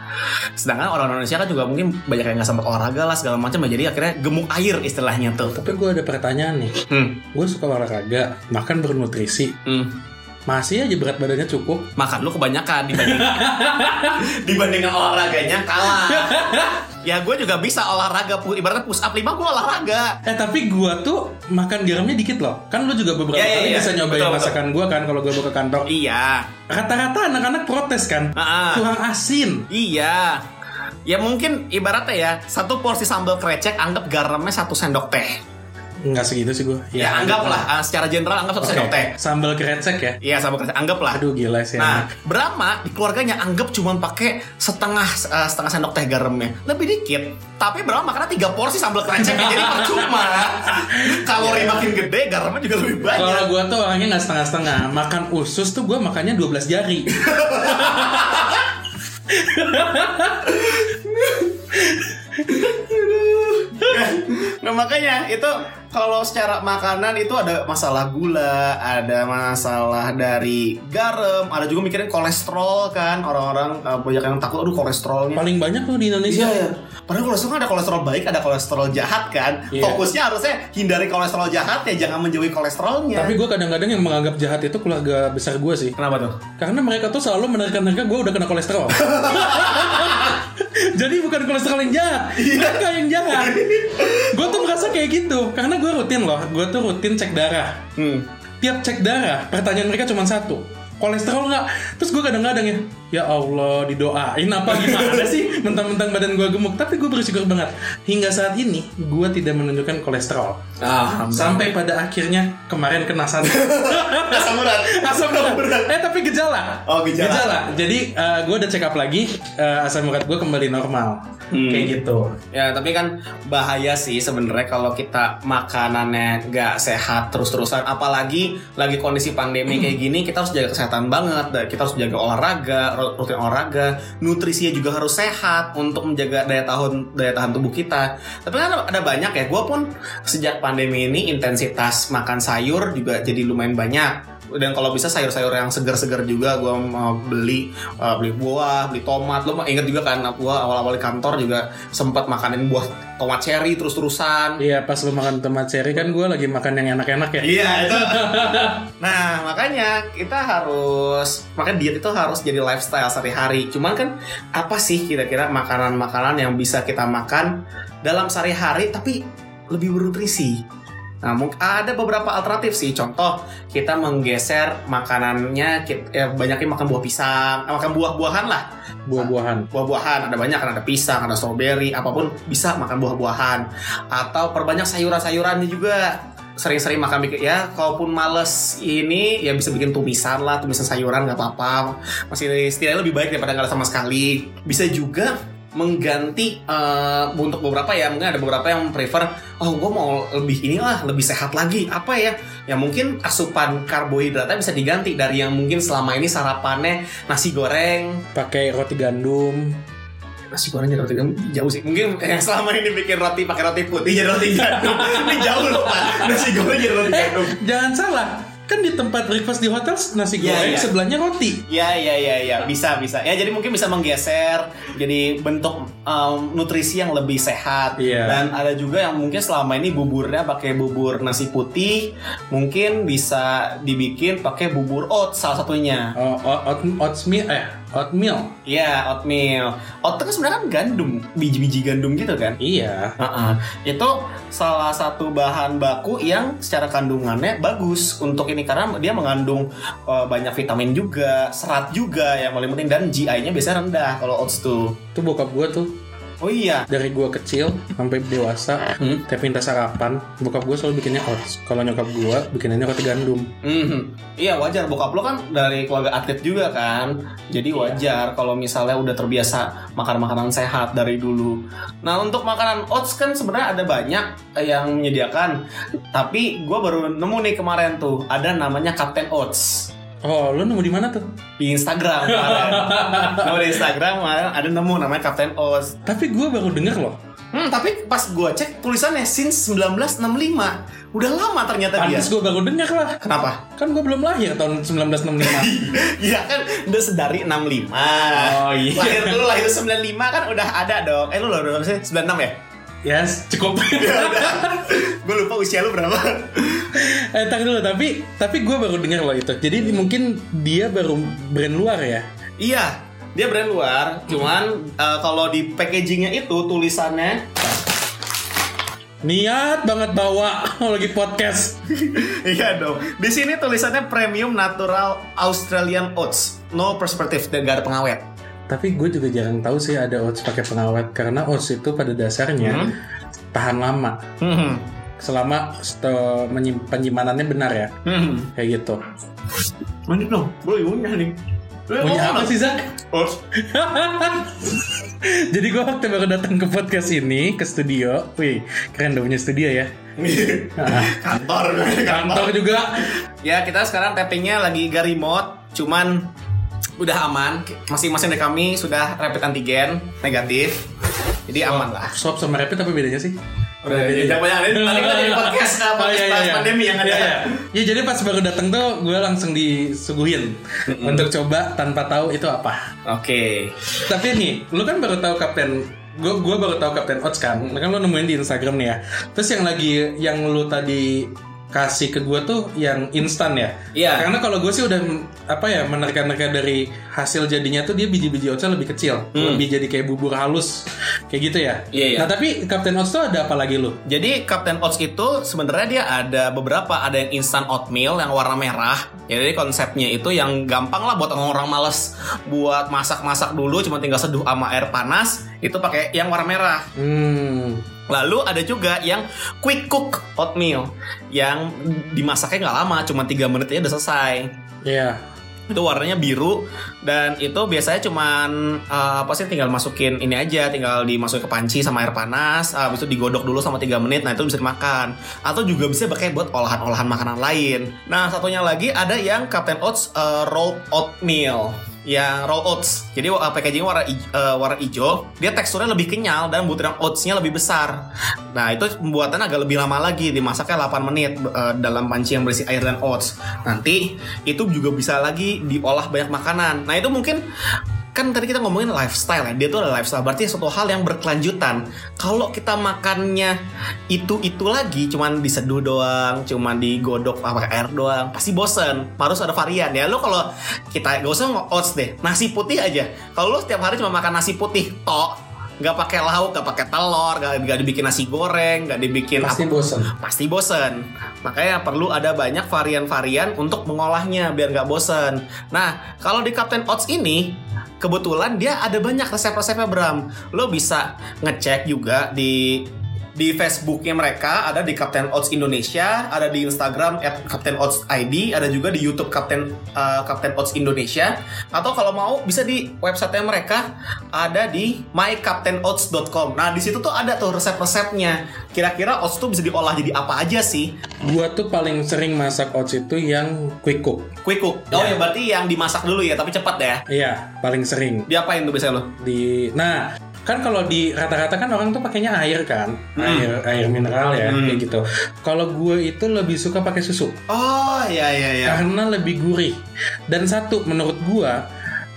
Speaker 1: Sedangkan orang Indonesia kan juga mungkin banyak yang nggak sempat olahraga lah segala macam ya jadi akhirnya gemuk air istilahnya tuh.
Speaker 2: Tapi gue ada pertanyaan nih.
Speaker 1: Hmm.
Speaker 2: Gue suka olahraga, makan bernutrisi.
Speaker 1: Hmm.
Speaker 2: Masih aja berat badannya cukup.
Speaker 1: makan lu kebanyakan dibanding dibandingkan olahraganya kalah ya gue juga bisa olahraga ibaratnya push up 5 gue olahraga
Speaker 2: Eh tapi gua tuh makan garamnya dikit loh. Kan lu juga beberapa
Speaker 1: Iya, iya,
Speaker 2: kali
Speaker 1: iya.
Speaker 2: bisa nyobain
Speaker 1: Betul,
Speaker 2: masakan gua kan kalau bawa ke kantor.
Speaker 1: iya
Speaker 2: Rata-rata anak-anak protes kan.
Speaker 1: Ah, ah.
Speaker 2: Kurang asin.
Speaker 1: iya Ya mungkin ibaratnya ya satu porsi sambal krecek anggap garamnya satu sendok teh.
Speaker 2: Nggak segitu sih gue.
Speaker 1: Ya, anggaplah uh, secara general anggap satu
Speaker 2: Oke.
Speaker 1: sendok teh.
Speaker 2: Sambal krecek ya.
Speaker 1: Iya sambal krecek anggaplah.
Speaker 2: Aduh gila sih.
Speaker 1: Nah, Brahma di keluarganya anggap cuma pakai setengah uh, setengah sendok teh garamnya, lebih dikit. Tapi Brahma karena tiga porsi sambal krecek jadi percuma. Kalori makin gede, garamnya juga lebih banyak.
Speaker 2: Kalau gue tuh orangnya nggak setengah-setengah. Makan usus tuh gue makannya 12 jari.
Speaker 1: Nah makanya itu kalau secara makanan itu ada masalah gula, ada masalah dari garam, ada juga mikirin kolesterol kan orang-orang uh, banyak yang takut aduh kolesterolnya.
Speaker 2: Paling banyak tuh di Indonesia.
Speaker 1: Iya ya. Padahal kolesterol kan ada kolesterol baik, ada kolesterol jahat kan.
Speaker 2: Iya.
Speaker 1: Fokusnya harusnya hindari kolesterol jahat ya, jangan menjauhi kolesterolnya.
Speaker 2: Tapi gue kadang-kadang yang menganggap jahat itu keluarga besar gue sih.
Speaker 1: kenapa tuh?
Speaker 2: Karena mereka tuh selalu menerka-nerka gue udah kena kolesterol. Jadi bukan kolesterol yang jahat, mereka yang jahat. Gue tuh merasa kayak gitu, karena gue rutin loh, gue tuh rutin cek darah.
Speaker 1: Hmm.
Speaker 2: Tiap cek darah, pertanyaan mereka cuma satu, kolesterol nggak? Terus gue kadang-kadang ya, ya Allah didoain apa gimana sih, mentang-mentang badan gue gemuk. Tapi gue bersyukur banget, hingga saat ini gue tidak menunjukkan kolesterol.
Speaker 1: Ah,
Speaker 2: Sampai pada akhirnya kemarin kena
Speaker 1: asam urat.
Speaker 2: asam urat. Eh tapi gejala.
Speaker 1: Oh, gejala.
Speaker 2: Jadi gue udah check up lagi, eh, asam urat gue kembali normal.
Speaker 1: Hmm.
Speaker 2: Kayak gitu.
Speaker 1: Ya tapi kan bahaya sih sebenarnya kalau kita makanannya nggak sehat terus-terusan apalagi lagi kondisi pandemi kayak gini kita harus jaga kesehatan banget dan kita harus jaga olahraga ru- rutin olahraga. Nutrisinya juga harus sehat untuk menjaga daya tahan daya tahan tubuh kita. Tapi kan ada banyak ya gue pun sejak pandemi ini intensitas makan sayur juga jadi lumayan banyak dan kalau bisa sayur-sayur yang segar-segar juga gue mau beli uh, beli buah beli tomat lo inget juga kan gue awal-awal di kantor juga sempat makanin buah tomat cherry terus-terusan
Speaker 2: Iya pas lu makan tomat cherry kan gue lagi makan yang enak-enak ya.
Speaker 1: Iya itu. nah makanya kita harus makanya diet itu harus jadi lifestyle sehari-hari. Cuman kan apa sih kira-kira makanan-makanan yang bisa kita makan dalam sehari-hari tapi lebih bernutrisi? Nah, ada beberapa alternatif sih. Contoh, kita menggeser makanannya, kita, ya, banyakin makan buah pisang, eh, makan buah-buahan lah.
Speaker 2: Buah-buahan.
Speaker 1: buah-buahan. Ada banyak kan? Ada pisang ada strawberry apa pun bisa makan buah-buahan. Atau perbanyak sayuran-sayurannya juga. Sering-sering makan bikin ya kalaupun males ini ya bisa bikin tumisan lah tumisan sayuran nggak apa-apa. Masih setidaknya lebih baik daripada nggak sama sekali. Bisa juga mengganti eh, untuk beberapa ya mungkin ada beberapa yang prefer oh gue mau lebih inilah lebih sehat lagi. Apa ya? Ya mungkin asupan karbohidratnya bisa diganti dari yang mungkin selama ini sarapannya nasi goreng.
Speaker 2: Pakai roti gandum.
Speaker 1: nasi goreng jadi roti gandum? Jauh sih. Mungkin yang selama ini bikin roti pakai roti putih jadi roti gandum. Ini jauh loh pak. Nasi goreng jadi roti gandum.
Speaker 2: Jangan salah, kan di tempat breakfast di hotel nasi
Speaker 1: Iya,
Speaker 2: goreng
Speaker 1: iya.
Speaker 2: sebelahnya roti.
Speaker 1: ya ya ya ya bisa bisa ya jadi mungkin bisa menggeser jadi bentuk um, nutrisi yang lebih sehat
Speaker 2: Iya.
Speaker 1: dan ada juga yang mungkin selama ini buburnya pakai bubur nasi putih mungkin bisa dibikin pakai bubur oats salah satunya
Speaker 2: Oh, oat, oatmeal, eh, oatmeal.
Speaker 1: Iya, oatmeal. Oat kan sebenarnya kan gandum, biji-biji gandum gitu kan.
Speaker 2: Iya.
Speaker 1: Heeh. Itu salah satu bahan baku yang secara kandungannya bagus untuk ini karena dia mengandung uh, banyak vitamin juga, serat juga yang paling penting dan GI-nya biasanya rendah kalau oats tuh.
Speaker 2: Itu bokap gue tuh
Speaker 1: Oh iya.
Speaker 2: dari gue kecil sampai dewasa
Speaker 1: Hmm.
Speaker 2: tiap minta sarapan bokap gue selalu bikinnya oats. Kalau nyokap gue bikinnya roti gandum.
Speaker 1: Mhm. Iya wajar. Bokap lo kan dari keluarga atlet juga kan. Jadi wajar kalau misalnya udah terbiasa makan makanan sehat dari dulu. Nah untuk makanan oats kan sebenarnya ada banyak yang menyediakan. Tapi gue baru nemu nih kemarin tuh Ada namanya Captain Oats
Speaker 2: oh lu nemu di mana tuh?
Speaker 1: Di Instagram kemarin. Nemu di Instagram kemarin ada nemu namanya Captain Oats
Speaker 2: tapi gue baru denger loh.
Speaker 1: Hmm, tapi pas gue cek tulisannya since 1965 Udah lama ternyata dia.
Speaker 2: Pantas gue baru denger lah.
Speaker 1: Kenapa?
Speaker 2: kan gue belum lahir tahun 1965
Speaker 1: Iya kan udah sedari 65
Speaker 2: Oh, iya.
Speaker 1: Lahir dulu lahir 95 kan udah ada dong. Eh lu sih? 96 ya?
Speaker 2: Yes. Cukup.
Speaker 1: Gue lupa usia lu berapa.
Speaker 2: Eh tar dulu tapi tapi gue baru denger loh itu. Jadi mungkin dia baru brand luar ya?
Speaker 1: Iya dia brand luar. Cuman eh, kalau di packagingnya itu tulisannya
Speaker 2: niat banget bawa lagi podcast.
Speaker 1: Iya dong. Di sini tulisannya Premium Natural Australian Oats. No preservative dan gak ada pengawet
Speaker 2: Tapi gue juga jarang tahu sih ada oats pakai pengawet karena oats itu pada dasarnya
Speaker 1: Hmm.
Speaker 2: tahan lama
Speaker 1: Hmm.
Speaker 2: selama penyimpanannya benar ya
Speaker 1: Hmm.
Speaker 2: kayak gitu.
Speaker 1: Mantap dong, gue ngunyah nih. Eh,
Speaker 2: Punya apa sih Zak?
Speaker 1: Oats.
Speaker 2: Jadi gue waktu baru datang ke podcast ini ke studio, wih keren udah punya studio ya. Nah,
Speaker 1: kantor,
Speaker 2: kantor juga.
Speaker 1: Ya kita sekarang tappingnya lagi gak remote, cuman udah aman. Masing-masing dari kami sudah rapid antigen negatif, jadi aman lah.
Speaker 2: Swab sama rapid apa bedanya sih?
Speaker 1: Udah, jangan banyak ini tadi kita jadi podcast,
Speaker 2: Oh,
Speaker 1: podcast
Speaker 2: iya, iya, iya.
Speaker 1: pandemi yang ada.
Speaker 2: Iya, iya. Ya jadi pas baru datang tuh gue langsung disuguhin untuk coba tanpa tahu itu apa.
Speaker 1: Oke.
Speaker 2: Tapi nih, lu kan baru tahu Kapten gue gue baru tahu Kapten Oats kan, kan lu nemuin di Instagram nih ya. Terus yang lagi yang lu tadi kasih ke gue tuh yang instan ya.
Speaker 1: Iya.
Speaker 2: Karena kalau gue sih udah apa ya menerka-nerka dari hasil jadinya tuh dia biji-biji oatsnya lebih kecil, lebih jadi kayak bubur halus kayak gitu ya.
Speaker 1: Hmm. Iya, iya.
Speaker 2: Nah tapi Kapten Oats tuh ada apa lagi lu?
Speaker 1: Jadi Captain Oats itu sebenarnya dia ada beberapa, ada yang instant oatmeal yang warna merah. Jadi konsepnya itu yang gampang lah buat orang-orang males buat masak-masak dulu, cuma tinggal seduh sama air panas, itu pakai yang warna merah.
Speaker 2: Hmm.
Speaker 1: Lalu ada juga yang quick cook oatmeal yang dimasaknya nggak lama, cuma 3 menit aja udah selesai.
Speaker 2: Iya.
Speaker 1: Itu warnanya biru dan itu biasanya cuman eh, apa sih tinggal masukin ini aja, tinggal dimasukin ke panci sama air panas, habis itu digodok dulu sama 3 menit. Nah, itu bisa dimakan. Atau juga bisa pakai buat olahan-olahan makanan lain. Nah, satunya lagi ada yang Captain Oats eh, rolled oatmeal yang roll oats. Jadi uh, packaging warna hij- eh, warna hijau, dia teksturnya lebih kenyal dan butiran oatsnya lebih besar. Nah itu pembuatan agak lebih lama lagi, dimasaknya 8 menit eh, dalam panci yang berisi air dan oats. Nanti itu juga bisa lagi diolah banyak makanan. Nah itu mungkin kan tadi kita ngomongin lifestyle ya, dia tuh ada lifestyle berarti suatu hal yang berkelanjutan. Kalau kita makannya itu itu lagi, cuman diseduh doang, cuman digodok pakai air doang, pasti bosen. Harus ada varian ya. Lo kalau kita gak usah oats deh, nasi putih aja. Kalau lo setiap hari cuma makan nasi putih tok, nggak pakai lauk, nggak pakai telur, nggak dibikin nasi goreng, nggak dibikin
Speaker 2: Pasti
Speaker 1: apa-
Speaker 2: bosen.
Speaker 1: pasti bosen. Makanya perlu ada banyak varian-varian untuk mengolahnya biar nggak bosen. Nah, kalau di Captain Oats ini kebetulan dia ada banyak resep-resepnya Bram. Lo bisa ngecek juga di di Facebooknya mereka ada di Captain Oats Indonesia, ada di Instagram at Captain Oats ID, ada juga di YouTube Captain uh, Captain Oats Indonesia. Atau kalau mau bisa di website mereka ada di mycaptainoats.com. Nah di situ tuh ada tuh resep-resepnya. Kira-kira oats tuh bisa diolah jadi apa aja sih?
Speaker 2: Gua tuh paling sering masak oats itu yang quick cook.
Speaker 1: Quick cook. Oh
Speaker 2: Ya.
Speaker 1: ya berarti yang dimasak dulu ya, tapi cepat ya.
Speaker 2: Iya, paling sering.
Speaker 1: Diapain tuh biasanya lo?
Speaker 2: Di Nah, kan kalau di rata-rata kan orang tuh pakainya air kan. Air air mineral ya
Speaker 1: Hmm.
Speaker 2: kayak gitu. Kalau gue itu lebih suka pakai susu
Speaker 1: Oh iya iya iya.
Speaker 2: karena lebih gurih. Dan satu menurut gua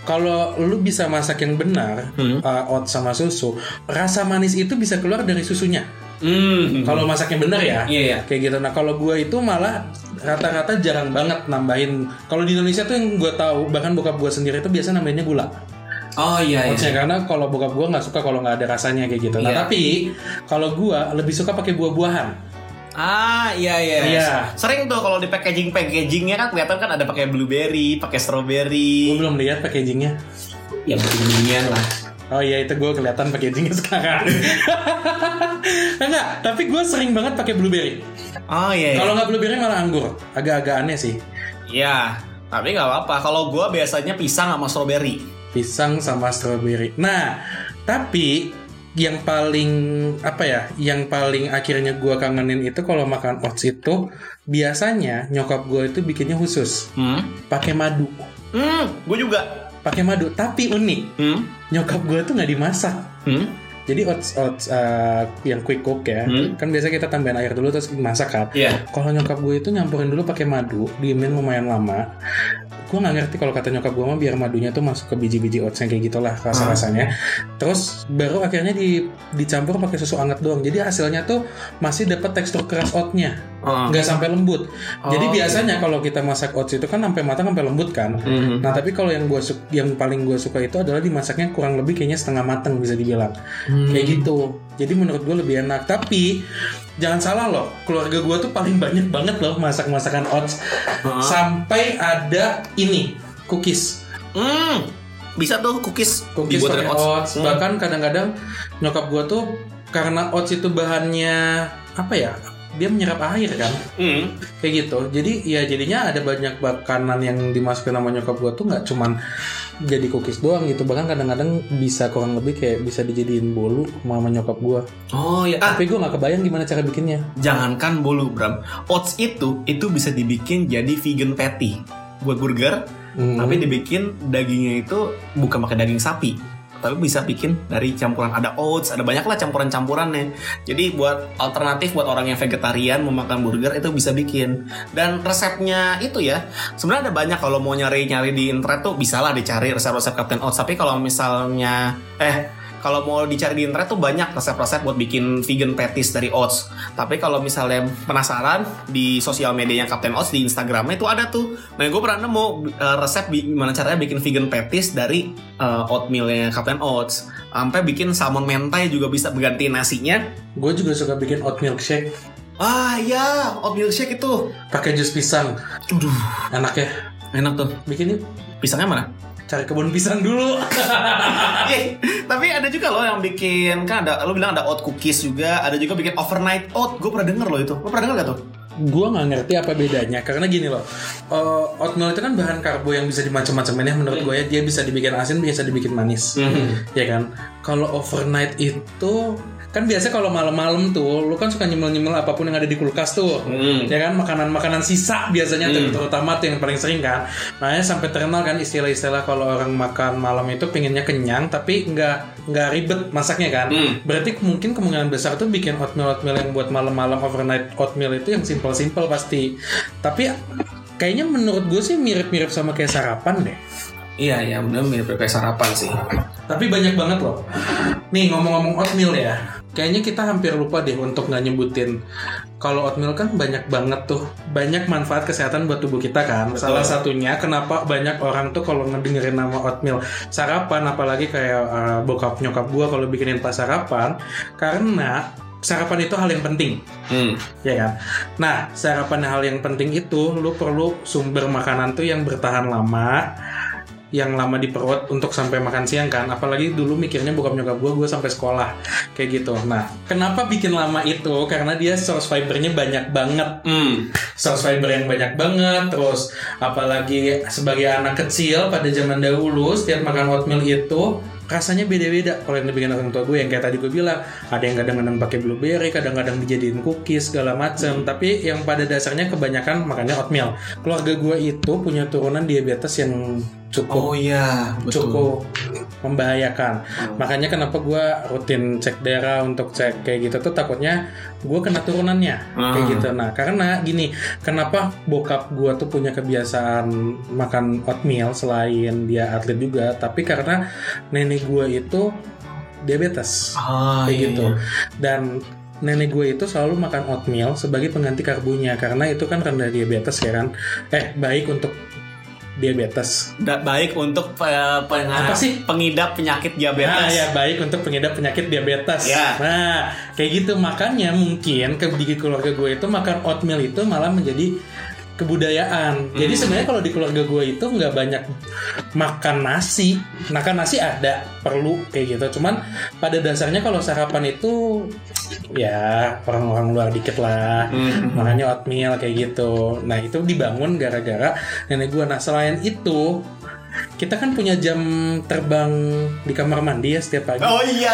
Speaker 2: kalau lu bisa masak yang benar,
Speaker 1: Hmm.
Speaker 2: uh, oats sama susu, rasa manis itu bisa keluar dari susunya.
Speaker 1: Hmm.
Speaker 2: Kalau masaknya benar ya,
Speaker 1: Iya, iya.
Speaker 2: kayak gitu. Nah kalau gue itu malah rata-rata jarang banget nambahin. Kalau di Indonesia tuh yang gue tahu, bahkan bokap gue sendiri tuh biasa nambahinnya gula.
Speaker 1: Oh iya iya.
Speaker 2: Oatsnya karena kalau bokap gue nggak suka kalau nggak ada rasanya kayak gitu. Nah
Speaker 1: Iya.
Speaker 2: tapi kalau gue lebih suka pakai buah-buahan.
Speaker 1: Ah iya iya.
Speaker 2: Iya.
Speaker 1: Sering tuh kalau di packaging packagingnya kan kelihatan kan ada pakai blueberry, pakai strawberry.
Speaker 2: Gue belum lihat packagingnya.
Speaker 1: Ya beginian lah.
Speaker 2: Oh iya itu gue kelihatan packagingnya sekarang. Enggak, tapi gue sering banget pakai blueberry.
Speaker 1: Oh iya. iya.
Speaker 2: Kalau nggak blueberry malah anggur. Agak-agak aneh sih.
Speaker 1: Iya. Tapi nggak apa-apa. Kalau gua biasanya pisang sama strawberry.
Speaker 2: Pisang sama strawberry. Nah, tapi yang paling apa ya? Yang paling akhirnya gua kangenin itu kalau makan oats itu biasanya nyokap gua itu bikinnya khusus
Speaker 1: Hmm.
Speaker 2: pakai madu.
Speaker 1: Hmm. Gue juga.
Speaker 2: Pakai madu, tapi unik.
Speaker 1: Hmm.
Speaker 2: Nyokap gua tuh nggak dimasak.
Speaker 1: Hmm.
Speaker 2: Jadi oats oats uh, yang quick cook ya,
Speaker 1: Hmm.
Speaker 2: kan biasa kita tambahin air dulu terus masak kan.
Speaker 1: Iya.
Speaker 2: Kalau nyokap gue itu nyampurin dulu pakai madu, diemin lumayan lama. Gue nggak ngerti kalau kata nyokap gue mah biar madunya tuh masuk ke biji-biji oatsnya kayak gitulah rasa rasanya. Terus baru akhirnya di, dicampur pakai susu hangat doang. Jadi hasilnya tuh masih dapat tekstur keras oatnya,
Speaker 1: Oh.
Speaker 2: nggak sampai lembut. Jadi
Speaker 1: Oh,
Speaker 2: biasanya kalau kita masak oats itu kan sampai matang sampai lembut kan.
Speaker 1: Mhm.
Speaker 2: Nah tapi kalau yang gue yang paling gue suka itu adalah dimasaknya kurang lebih kayaknya setengah matang bisa dibilang
Speaker 1: Hmm.
Speaker 2: kayak gitu. Jadi menurut gue lebih enak. Tapi jangan salah loh, keluarga gue tuh paling banyak banget loh masak masakan oats
Speaker 1: Heeh.
Speaker 2: sampai ada ini cookies.
Speaker 1: Hmm. Bisa tuh cookies,
Speaker 2: cookies
Speaker 1: dibuat dari
Speaker 2: oats.
Speaker 1: Hmm.
Speaker 2: Bahkan kadang-kadang nyokap gua tuh karena oats itu bahannya apa ya? Dia menyerap air kan,
Speaker 1: Hmm.
Speaker 2: kayak gitu. Jadi ya jadinya ada banyak makanan yang dimasukin sama nyokap gua tuh nggak cuman jadi cookies doang gitu. Bahkan kadang-kadang bisa kurang lebih kayak bisa dijadiin bolu sama nyokap gua.
Speaker 1: Oh ya, ah,
Speaker 2: Tapi gua nggak kebayang gimana cara bikinnya.
Speaker 1: jangankan bolu Bram. Oats itu itu bisa dibikin jadi vegan patty buat burger,
Speaker 2: Hmm.
Speaker 1: tapi dibikin dagingnya itu bukan pakai daging sapi. Tapi bisa bikin dari campuran ada oats, ada banyak lah campuran-campurannya. Jadi buat alternatif buat orang yang vegetarian mau makan burger itu bisa bikin. Dan resepnya itu ya, sebenarnya ada banyak kalau mau nyari-nyari di internet tuh bisa lah dicari resep-resep Captain Oats. Tapi kalau misalnya eh kalau mau dicari di internet tuh banyak resep-resep buat bikin vegan patties dari oats. Tapi kalau misalnya penasaran di sosial medianya Captain Oats di Instagramnya itu ada tuh. Nah gue pernah nemu uh, resep gimana caranya bikin vegan patties dari uh, oatmealnya Captain Oats. Sampai bikin salmon mentai juga bisa berganti nasinya.
Speaker 2: Gue juga suka bikin oat milk shake
Speaker 1: Ah ya, oatmeal shake itu.
Speaker 2: pakai jus pisang.
Speaker 1: Aduh,
Speaker 2: Enak ya.
Speaker 1: enak tuh.
Speaker 2: Bikin yuk.
Speaker 1: Pisangnya mana?
Speaker 2: Cari kebun pisang dulu.
Speaker 1: Eh, tapi ada juga loh yang bikin kan ada lo bilang ada oat cookies juga, ada juga bikin overnight oat. Gue pernah denger loh itu. Lo pernah denger gak tuh?
Speaker 2: gue nggak ngerti apa bedanya karena gini loh uh, oatmeal itu kan bahan karbo yang bisa dimacam-macamin ya menurut gue ya dia bisa dibikin asin bisa dibikin manis ya kan kalau overnight itu kan biasa kalau malam-malam tuh lu kan suka nyemil-nyemil apa pun yang ada di kulkas tuh.
Speaker 1: Hmm.
Speaker 2: ya kan makanan-makanan sisa biasanya ter- terutama tuh yang paling sering kan. Makanya sampai terkenal kan istilah-istilah kalau orang makan malam itu pengennya kenyang tapi nggak nggak ribet masaknya kan.
Speaker 1: Hmm.
Speaker 2: berarti mungkin kemungkinan besar tuh bikin oatmeal oatmeal yang buat malam-malam overnight oatmeal itu yang simple-simple pasti. Tapi kayaknya menurut gue sih mirip-mirip sama kayak sarapan deh.
Speaker 1: Iya, iya, bener mirip kayak sarapan sih.
Speaker 2: tapi banyak banget loh. Nih ngomong-ngomong oatmeal ya kayaknya kita hampir lupa deh untuk nggak nyebutin. Kalau oatmeal kan banyak banget tuh. Banyak manfaat kesehatan buat tubuh kita kan.
Speaker 1: Betul.
Speaker 2: salah satunya kenapa banyak orang tuh kalau ngedengerin nama oatmeal sarapan apalagi kayak uh, bokap nyokap gua kalau bikinin pas sarapan karena sarapan itu hal yang penting.
Speaker 1: Hmm.
Speaker 2: ya kan? Nah sarapan hal yang penting itu lu perlu sumber makanan tuh yang bertahan lama yang lama di perut untuk sampai makan siang kan. Apalagi dulu mikirnya bokap nyokap gue gue sampai sekolah. Kayak gitu. Nah kenapa bikin lama itu? Karena dia source fibernya banyak banget.
Speaker 1: Hmm.
Speaker 2: source fiber yang banyak banget. Terus apalagi sebagai anak kecil pada zaman dahulu setiap makan oatmeal itu rasanya beda-beda. Kalau yang dibikin orang tua gue yang kayak tadi gue bilang ada yang kadang-kadang pakai blueberry kadang-kadang dijadiin cookies segala macem. Tapi yang pada dasarnya kebanyakan makannya oatmeal. Keluarga gue itu punya turunan diabetes yang cukup
Speaker 1: Oh iya, betul.
Speaker 2: cukup membahayakan. Makanya kenapa gue rutin cek darah untuk cek kayak gitu tuh takutnya gue kena turunannya kayak
Speaker 1: Ah.
Speaker 2: gitu. Nah karena gini, kenapa bokap gue tuh punya kebiasaan makan oatmeal selain dia atlet juga, tapi karena nenek gue itu diabetes
Speaker 1: Ah,
Speaker 2: kayak
Speaker 1: iya,
Speaker 2: gitu.
Speaker 1: iya.
Speaker 2: Dan nenek gue itu selalu makan oatmeal sebagai pengganti karbonya karena itu kan rendah diabetes ya kan. Eh baik untuk diabetes.
Speaker 1: Da- baik untuk eh, peng-
Speaker 2: Apa sih?
Speaker 1: pengidap penyakit
Speaker 2: Nah,
Speaker 1: diabetes.
Speaker 2: ya baik untuk pengidap penyakit diabetes.
Speaker 1: Ya.
Speaker 2: Nah, kayak gitu makanya mungkin ke di keluarga gue itu makan oatmeal itu malah menjadi kebudayaan. Jadi
Speaker 1: Hmm.
Speaker 2: sebenarnya kalau di keluarga gue itu nggak banyak makan nasi. Makan nasi ada, perlu kayak gitu. Cuman pada dasarnya kalau sarapan itu ya orang-orang luar dikit lah.
Speaker 1: Hmm.
Speaker 2: Makanya oatmeal kayak gitu. Nah itu dibangun gara-gara nenek gue. Nah selain itu kita kan punya jam terbang di kamar mandi ya setiap pagi.
Speaker 1: Oh iya.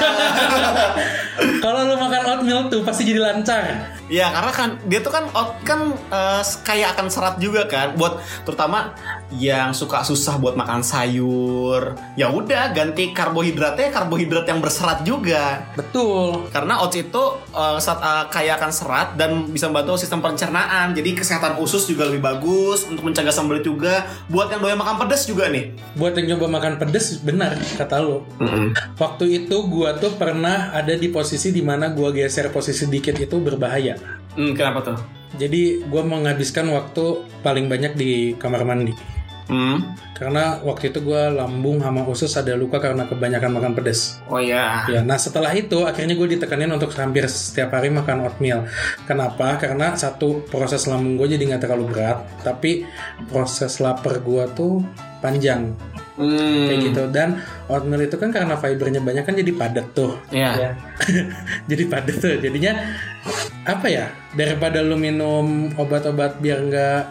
Speaker 2: Kalau lu makan oatmeal tuh pasti jadi lancar.
Speaker 1: Ya karena kan dia tuh kan oat kan eh, kayak akan serat juga kan buat terutama yang suka susah buat makan sayur. Ya udah ganti karbohidratnya karbohidrat yang berserat juga.
Speaker 2: Betul.
Speaker 1: Karena oats itu eh, saat, eh, kaya akan serat dan bisa membantu sistem pencernaan. Jadi kesehatan usus juga lebih bagus untuk mencegah sembelit juga. Buat yang doyan makan pedas juga nih.
Speaker 2: Buat yang coba makan pedes benar kata lu. Waktu itu gua tuh pernah ada di posisi di mana gua geser posisi dikit itu berbahaya.
Speaker 1: Hmm, kenapa tuh?
Speaker 2: Jadi gua menghabiskan waktu paling banyak di kamar mandi.
Speaker 1: Hmm.
Speaker 2: Karena waktu itu gua lambung sama usus ada luka karena kebanyakan makan pedes.
Speaker 1: Oh ya.
Speaker 2: Ya, nah setelah itu akhirnya gue ditekanin untuk hampir setiap hari makan oatmeal. Kenapa? Karena satu proses lambung gue jadi nggak terlalu berat, tapi proses lapar gue tuh panjang.
Speaker 1: Hmm.
Speaker 2: kayak gitu dan oatmeal itu kan karena fibernya banyak kan jadi padat tuh
Speaker 1: Iya.
Speaker 2: ya jadi padat tuh jadinya apa ya daripada lu minum obat-obat biar nggak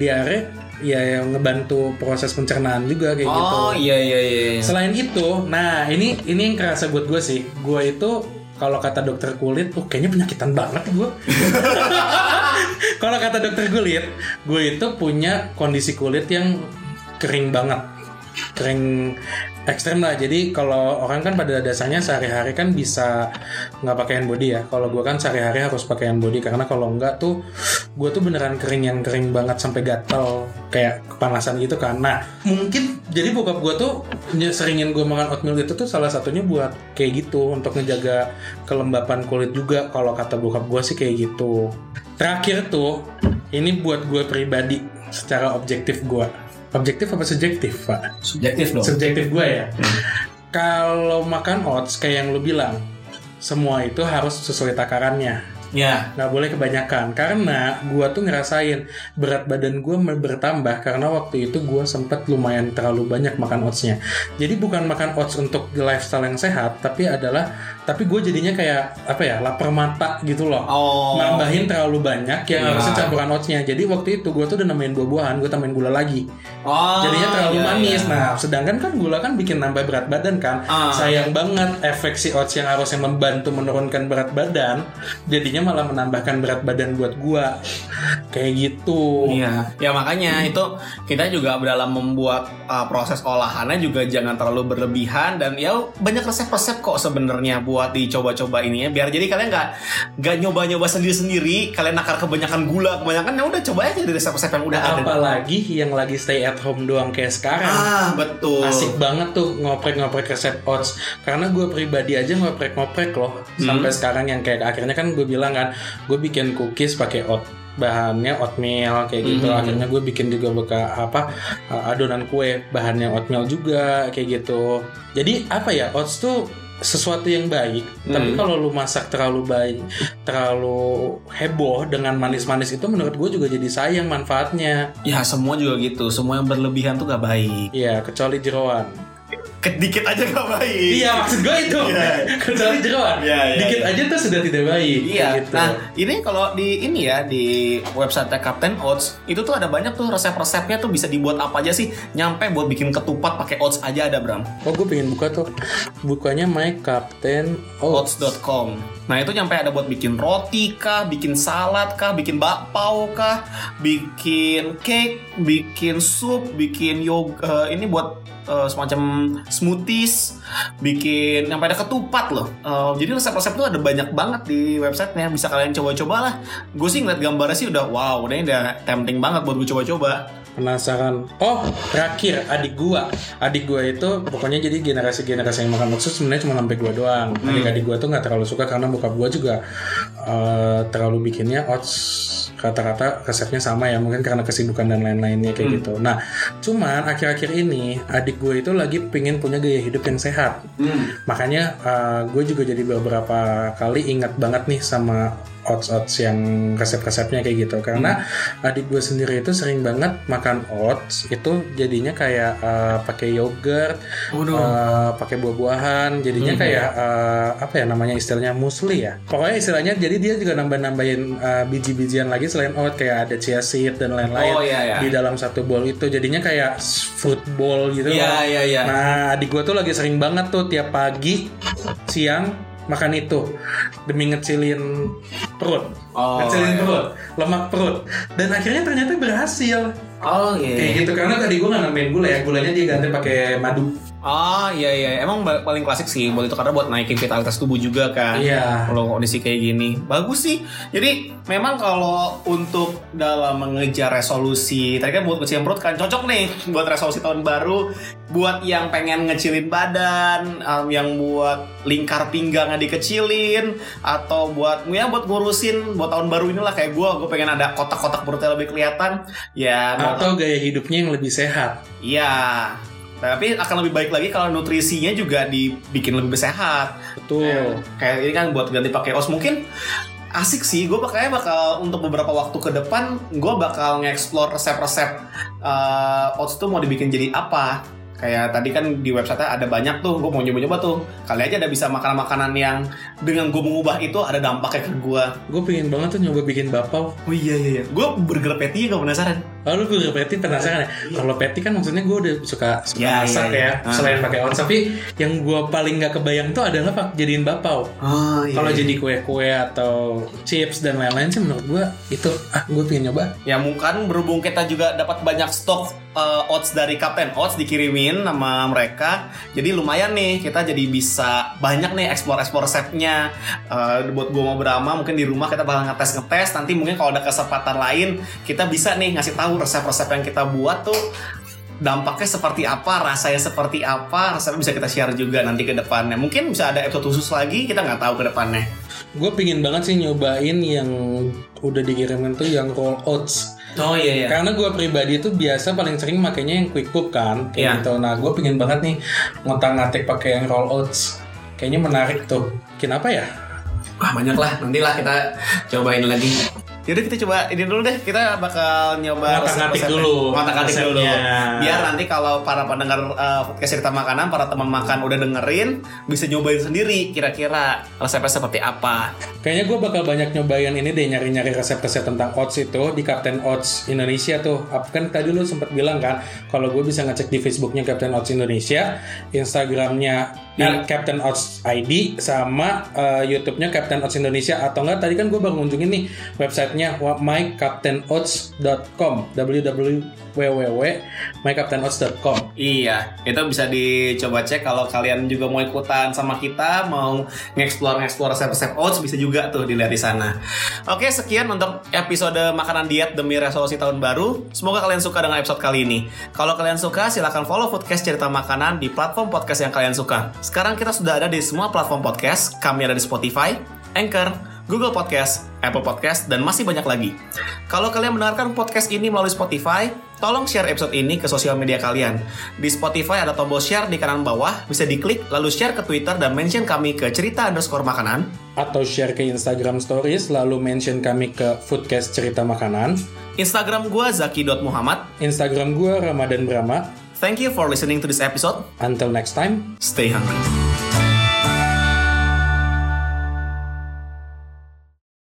Speaker 2: diare ya yang ngebantu proses pencernaan juga kayak gitu
Speaker 1: Oh iya iya iya. iya.
Speaker 2: Selain itu, nah ini ini yang kerasa buat gue sih. Gue itu kalau kata dokter kulit, oh kayaknya penyakitan banget gue. kalau kata dokter kulit, gue itu punya kondisi kulit yang kering banget, kering ekstrem lah. Jadi kalau orang kan pada dasarnya sehari-hari kan bisa nggak pakai hand body ya. Kalau gue kan sehari-hari harus pakai hand body karena kalau enggak tuh gue tuh beneran kering yang kering banget sampai gatel kayak kepanasan gitu kan. Nah mungkin jadi bokap gue tuh seringin gue makan oatmeal itu tuh salah satunya buat kayak gitu untuk ngejaga kelembapan kulit juga kalau kata bokap gue sih kayak gitu. Terakhir tuh ini buat gue pribadi secara objektif gue. Objektif apa subjektif pak?
Speaker 1: Subjektif dong.
Speaker 2: subjektif gue ya. Kalau makan oats kayak yang lu bilang, semua itu harus sesuai takarannya.
Speaker 1: Ya.
Speaker 2: Nggak boleh kebanyakan karena gue tuh ngerasain berat badan gue bertambah karena waktu itu gue sempet lumayan terlalu banyak makan oatsnya. Jadi bukan makan oats untuk lifestyle yang sehat, tapi adalah tapi gue jadinya kayak apa ya lapar mata gitu loh.
Speaker 1: Oh.
Speaker 2: Nambahin terlalu banyak yang
Speaker 1: Iya.
Speaker 2: harusnya campuran oatsnya. Jadi waktu itu gue tuh udah nambahin buah-buahan, gue tambahin gula lagi
Speaker 1: Oh.
Speaker 2: jadinya terlalu
Speaker 1: iya,
Speaker 2: manis.
Speaker 1: iya.
Speaker 2: Nah, sedangkan kan gula kan bikin nambah berat badan kan.
Speaker 1: Ah.
Speaker 2: Sayang banget efek si oats yang harusnya membantu menurunkan berat badan, jadinya malah menambahkan berat badan buat gua. Kayak gitu.
Speaker 1: Iya, ya makanya itu kita juga dalam membuat uh, proses olahannya juga jangan terlalu berlebihan dan ya banyak resep-resep kok sebenarnya buat dicoba-coba ini ya biar jadi kalian nggak nggak nyoba-nyoba sendiri-sendiri kalian nakar kebanyakan gula kebanyakan ya udah coba aja dari resep-resep yang udah ada.
Speaker 2: Apalagi yang lagi stay at home doang kayak sekarang.
Speaker 1: Ah betul.
Speaker 2: Asik banget tuh ngoprek-ngoprek resep oats Karena gue pribadi aja ngoprek-ngoprek loh Sampai sekarang yang kayak akhirnya kan gue bilang kan Gue bikin cookies pakai oat bahannya oatmeal kayak gitu
Speaker 1: Mhm.
Speaker 2: akhirnya gue bikin juga beka apa uh, adonan kue bahannya oatmeal juga kayak gitu jadi apa ya oats tuh sesuatu yang baik tapi
Speaker 1: Hmm.
Speaker 2: kalau lu masak terlalu baik terlalu heboh dengan manis-manis itu menurut gue juga jadi sayang manfaatnya
Speaker 1: Ya semua juga gitu, semua yang berlebihan tuh gak baik.
Speaker 2: Iya kecuali jeroan
Speaker 1: Kedikit aja gak baik.
Speaker 2: Iya maksud gue itu
Speaker 1: Iya.
Speaker 2: kecuali jeroan.
Speaker 1: Iya, iya,
Speaker 2: Dikit
Speaker 1: iya.
Speaker 2: aja tuh sudah tidak baik.
Speaker 1: Iya.
Speaker 2: Gitu.
Speaker 1: Nah, ini kalau di ini ya di website Captain Oats itu tuh ada banyak tuh resep-resepnya tuh bisa dibuat apa aja sih? Nyampe buat bikin ketupat pakai oats aja ada, Bram.
Speaker 2: Oh gue pengen buka tuh Bukanya My Captain Oats
Speaker 1: Oats.com. Nah, itu nyampe ada buat bikin roti kah, bikin salad kah, bikin bakpao kah, bikin cake, bikin sup, bikin yoga ini buat eh, semacam smoothies, bikin sampai ada ketupat loh. Eh, jadi resep-resep tuh ada banyak banget di websitenya. Bisa kalian coba-coba lah. Gue sih ngeliat gambarnya sih udah wow, udah ini udah tempting banget buat gue coba-coba.
Speaker 2: Penasaran Oh terakhir adik gua Adik gua itu pokoknya jadi generasi-generasi yang makan tuh sebenarnya cuma sampai gua doang
Speaker 1: Hmm.
Speaker 2: Adik-adik gua tuh nggak terlalu suka Karena bokap gua juga eh, Terlalu bikinnya oats Rata-rata resepnya sama ya Mungkin karena kesibukan dan lain-lainnya kayak
Speaker 1: Hmm.
Speaker 2: gitu. Nah cuman akhir-akhir ini Adik gue itu lagi pengen punya gaya hidup yang sehat. Makanya gue juga jadi beberapa kali ingat banget nih sama oats oats yang resep-resepnya kayak gitu karena adik gue sendiri itu sering banget makan oats itu jadinya kayak eh, pakai yogurt
Speaker 1: Waduh.
Speaker 2: eh, pakai buah-buahan jadinya
Speaker 1: Hmm.
Speaker 2: kayak eh, apa ya namanya istilahnya musli ya pokoknya istilahnya jadi dia juga nambah-nambahin eh, biji-bijian lagi selain oat kayak ada chia seed dan lain-lain
Speaker 1: Oh iya ya.
Speaker 2: di dalam satu bowl itu jadinya kayak fruit bowl gitu
Speaker 1: Iya
Speaker 2: loh.
Speaker 1: iya iya.
Speaker 2: Nah, adik gue tuh lagi sering banget tuh tiap pagi, siang makan itu demi ngecilin perut,
Speaker 1: Oh,
Speaker 2: ngecilin
Speaker 1: iya.
Speaker 2: perut, lemak perut. Dan akhirnya ternyata berhasil.
Speaker 1: Oh iya.
Speaker 2: Kayak gitu karena tadi gue nggak nambahin gula ya, gulanya dia ganti pakai madu.
Speaker 1: Ah iya iya emang paling klasik sih buat itu karena buat naikin vitalitas tubuh juga kan.
Speaker 2: Iya.
Speaker 1: Kalau kondisi kayak gini bagus sih. Jadi memang kalau untuk dalam mengejar resolusi tadi kan buat ngecilin perut kan cocok nih buat resolusi tahun baru. Buat yang pengen ngecilin badan, um, yang buat lingkar pinggangnya dikecilin, atau buat ya buat ngurusin buat tahun baru inilah kayak gue, gue pengen ada kotak-kotak perutnya lebih kelihatan. Ya
Speaker 2: Atau gaya hidupnya yang lebih sehat.
Speaker 1: Iya. Tapi akan lebih baik lagi kalau nutrisinya juga dibikin lebih sehat.
Speaker 2: Betul.
Speaker 1: Kayak ini kan buat ganti pakai os mungkin asik sih. Gue bakal bakal untuk beberapa waktu ke depan gue bakal nge-explore resep-resep uh, oats tuh mau dibikin jadi apa. Kayak tadi kan di website ada banyak tuh, gue mau nyoba-nyoba tuh. Kali aja ada bisa makanan-makanan yang dengan gue mengubah itu ada dampaknya ke gue.
Speaker 2: Gue pengen banget tuh nyoba bikin bapau.
Speaker 1: Oh iya iya iya. Gue burger patty gak penasaran.
Speaker 2: Oh, lu burger patty penasaran ya? Kalau patty kan maksudnya gue udah suka, suka
Speaker 1: Ya,
Speaker 2: masak
Speaker 1: ya,
Speaker 2: ya,
Speaker 1: ya. Ah.
Speaker 2: selain pakai oats. Tapi yang gue paling nggak kebayang tuh adalah pak jadiin bapau.
Speaker 1: Oh iya.
Speaker 2: Kalau jadi kue-kue atau chips dan lain-lain sih menurut gue itu ah gue pengen nyoba.
Speaker 1: Ya mungkin berhubung kita juga dapat banyak stok uh, oats dari Captain Oats dikirimin sama mereka. Jadi lumayan nih kita jadi bisa banyak nih explore-explore resepnya. Uh, buat gue mau berama mungkin di rumah kita bakal ngetes-ngetes. Nanti mungkin kalau ada kesempatan lain kita bisa nih ngasih tahu resep-resep yang kita buat tuh dampaknya seperti apa, rasanya seperti apa, resepnya bisa kita share juga nanti ke depannya. Mungkin bisa ada episode khusus lagi, kita nggak tahu ke depannya.
Speaker 2: Gue pingin banget sih nyobain yang udah dikirimin tuh yang roll oats.
Speaker 1: Oh iya
Speaker 2: Karena gue pribadi tuh biasa paling sering makainya yang quick cook kan,
Speaker 1: Iya.
Speaker 2: kayak gitu. Nah gue pingin banget nih ngotak-ngatik pakai yang roll oats. Kayaknya menarik tuh. Kenapa ya?
Speaker 1: Wah banyak lah, nantilah kita cobain lagi. Jadi kita coba ini dulu deh, kita bakal nyoba resep-resepnya.
Speaker 2: dulu
Speaker 1: Ngotak-ngatik dulu. Biar nanti kalau para pendengar uh, podcast cerita makanan, para teman makan udah dengerin, bisa nyobain sendiri kira-kira resepnya seperti apa.
Speaker 2: Kayaknya gue bakal banyak nyobain ini deh nyari-nyari resep-resep tentang oats itu di Captain Oats Indonesia tuh. Kan tadi lu sempat bilang kan kalau gue bisa ngecek di Facebooknya Captain Oats Indonesia, Instagramnya
Speaker 1: Iya.
Speaker 2: Captain Oats ID sama uh, YouTube-nya Captain Oats Indonesia atau enggak tadi kan gue baru ngunjungin nih websitenya mycaptainoats.com www.mycaptainoats.com
Speaker 1: Iya, itu bisa dicoba cek kalau kalian juga mau ikutan sama kita, mau nge-explore resep-resep oats bisa juga tuh dilihat di sana. Oke, sekian untuk episode makanan diet demi resolusi tahun baru. Semoga kalian suka dengan episode kali ini. Kalau kalian suka, silahkan follow podcast cerita makanan di platform podcast yang kalian suka. Sekarang kita sudah ada di semua platform podcast. Kami ada di Spotify, Anchor, Google Podcast, Apple Podcast, dan masih banyak lagi. Kalau kalian mendengarkan podcast ini melalui Spotify, tolong share episode ini ke sosial media kalian. Di Spotify ada tombol share di kanan bawah, bisa diklik, lalu share ke Twitter dan mention kami ke cerita underscore makanan.
Speaker 2: atau share ke Instagram Stories lalu mention kami ke Foodcast Cerita Makanan.
Speaker 1: Instagram gua zaki.muhammad.
Speaker 2: Instagram gue Ramadan Brahma.
Speaker 1: Thank you for listening to this episode.
Speaker 2: Until next time.
Speaker 1: Stay hungry.